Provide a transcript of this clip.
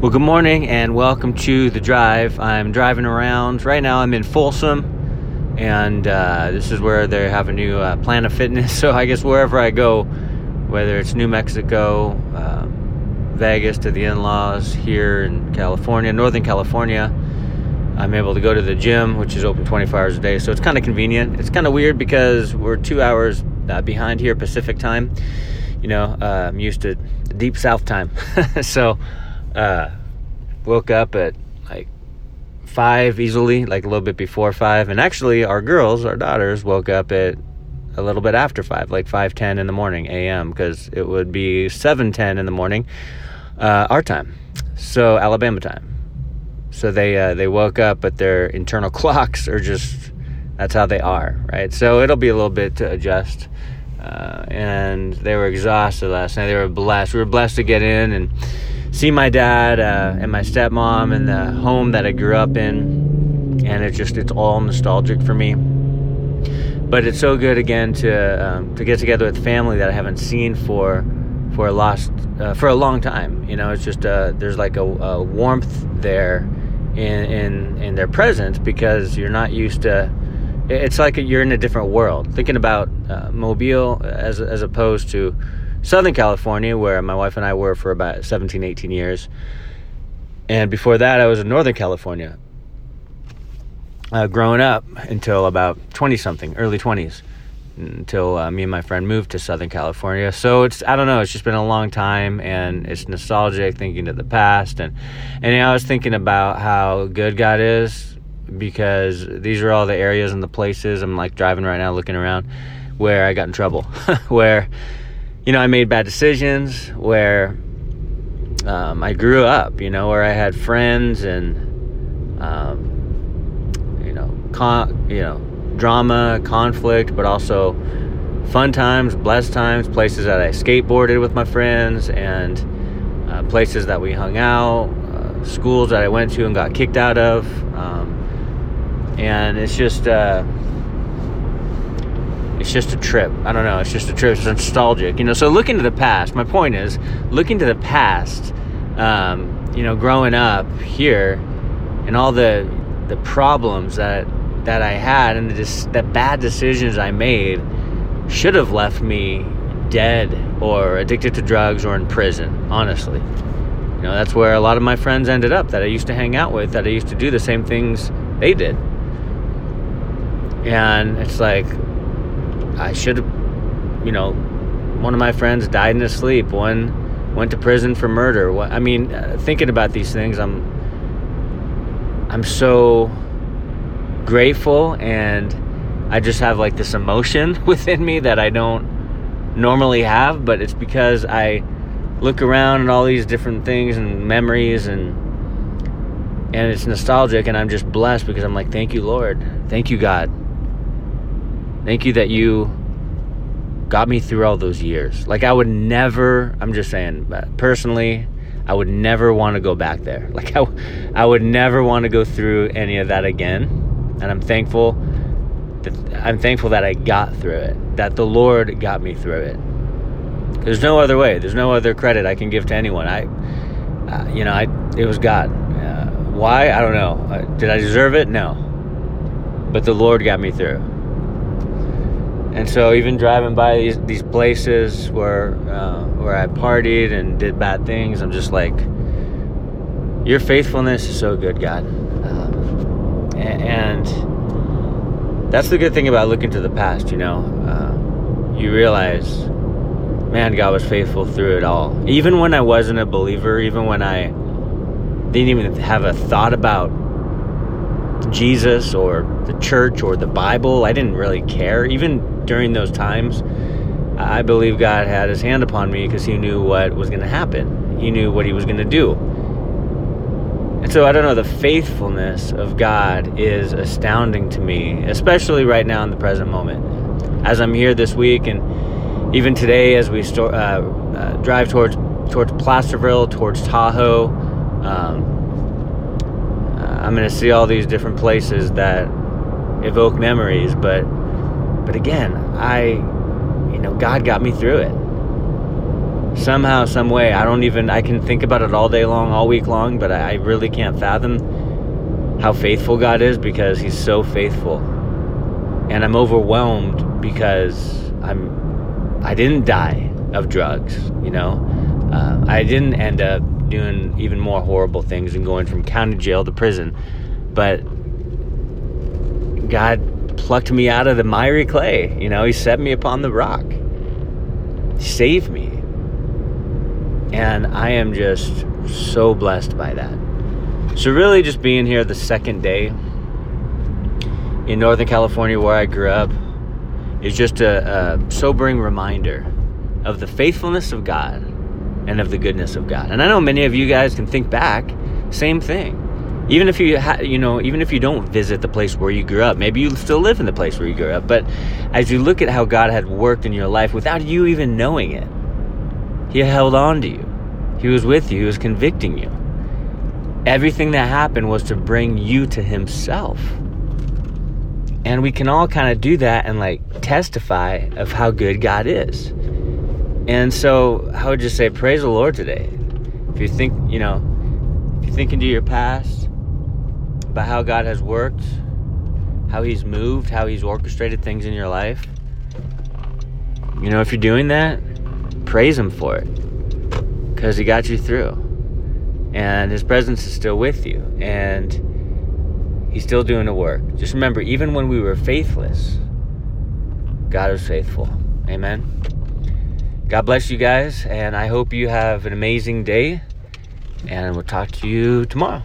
Well, good morning and welcome to the drive. I'm driving around. Right now, I'm in Folsom, and uh, this is where they have a new uh, Planet Fitness. So, I guess wherever I go, whether it's New Mexico, um, Vegas to the in laws, here in California, Northern California, I'm able to go to the gym, which is open 24 hours a day. So, it's kind of convenient. It's kind of weird because we're two hours uh, behind here, Pacific time. You know, uh, I'm used to deep south time. so, uh, woke up at like five easily, like a little bit before five. And actually, our girls, our daughters, woke up at a little bit after five, like five ten in the morning a.m. because it would be seven ten in the morning, uh, our time, so Alabama time. So they uh, they woke up, but their internal clocks are just that's how they are, right? So it'll be a little bit to adjust. Uh, and they were exhausted last night. They were blessed. We were blessed to get in and see my dad uh, and my stepmom and the home that I grew up in, and it's just it's all nostalgic for me. But it's so good again to um, to get together with family that I haven't seen for for a lost uh, for a long time. You know, it's just uh, there's like a, a warmth there in, in in their presence because you're not used to it's like you're in a different world. Thinking about uh, Mobile as as opposed to Southern California, where my wife and I were for about 17, 18 years, and before that, I was in Northern California. Uh, growing up until about 20 something, early 20s, until uh, me and my friend moved to Southern California. So it's I don't know, it's just been a long time, and it's nostalgic thinking to the past, and and I was thinking about how good God is because these are all the areas and the places I'm like driving right now looking around where I got in trouble where you know I made bad decisions where um, I grew up you know where I had friends and um, you know con- you know drama conflict but also fun times blessed times places that I skateboarded with my friends and uh, places that we hung out uh, schools that I went to and got kicked out of um, and it's just uh, it's just a trip. I don't know. It's just a trip. It's nostalgic, you know. So looking to the past. My point is looking to the past. Um, you know, growing up here, and all the the problems that that I had, and the the bad decisions I made, should have left me dead or addicted to drugs or in prison. Honestly, you know, that's where a lot of my friends ended up that I used to hang out with, that I used to do the same things they did and it's like I should have, you know, one of my friends died in his sleep. One went to prison for murder. I mean, uh, thinking about these things, I'm I'm so grateful, and I just have like this emotion within me that I don't normally have, but it's because I look around and all these different things and memories and and it's nostalgic and I'm just blessed because I'm like thank you Lord thank you God Thank you that you got me through all those years. Like, I would never, I'm just saying, personally, I would never want to go back there. Like, I, I would never want to go through any of that again. And I'm thankful that I'm thankful that I got through it, that the Lord got me through it. There's no other way. There's no other credit I can give to anyone. I, uh, you know, I it was God. Uh, why? I don't know. Uh, did I deserve it? No. But the Lord got me through. And so even driving by these, these places where uh, where I partied and did bad things, I'm just like, your faithfulness is so good, God. Uh, and, that's the good thing about looking to the past, you know. Uh, you realize, man, God was faithful through it all. Even when I wasn't a believer, even when I didn't even have a thought about Jesus or the church or the Bible. I didn't really care. Even during those times, I believe God had his hand upon me because he knew what was going to happen. He knew what he was going to do. And so I don't know, the faithfulness of God is astounding to me, especially right now in the present moment. As I'm here this week and even today as we sto- uh, uh, drive towards towards Placerville, towards Tahoe, um, I'm going to see all these different places that evoke memories, but but again, I you know, God got me through it. somehow, some way, I don't even, I can think about it all day long, all week long, but I, really can't fathom how faithful God is because He's so faithful. And I'm overwhelmed because I'm, I didn't die of drugs, you know? Uh, I didn't end up doing even more horrible things and going from county jail to prison. But God plucked me out of the miry clay. You know, He set me upon the rock, Save me. And I am just so blessed by that. So, really, just being here the second day in Northern California where I grew up is just a, a sobering reminder of the faithfulness of God and of the goodness of God. And I know many of you guys can think back, same thing. Even if you ha- you know, even if you don't visit the place where you grew up, maybe you still live in the place where you grew up. But as you look at how God had worked in your life without you even knowing it, He held on to you. He was with you. He was convicting you. Everything that happened was to bring you to Himself. And we can all kind of do that and like testify of how good God is. And so I would just say, praise the Lord today. If you think, you know, if you think into your past about how God has worked, how He's moved, how He's orchestrated things in your life, you know, if you're doing that, praise Him for it because He got you through. And His presence is still with you. And He's still doing the work. Just remember, even when we were faithless, God was faithful. Amen. God bless you guys, and I hope you have an amazing day. And we'll talk to you tomorrow.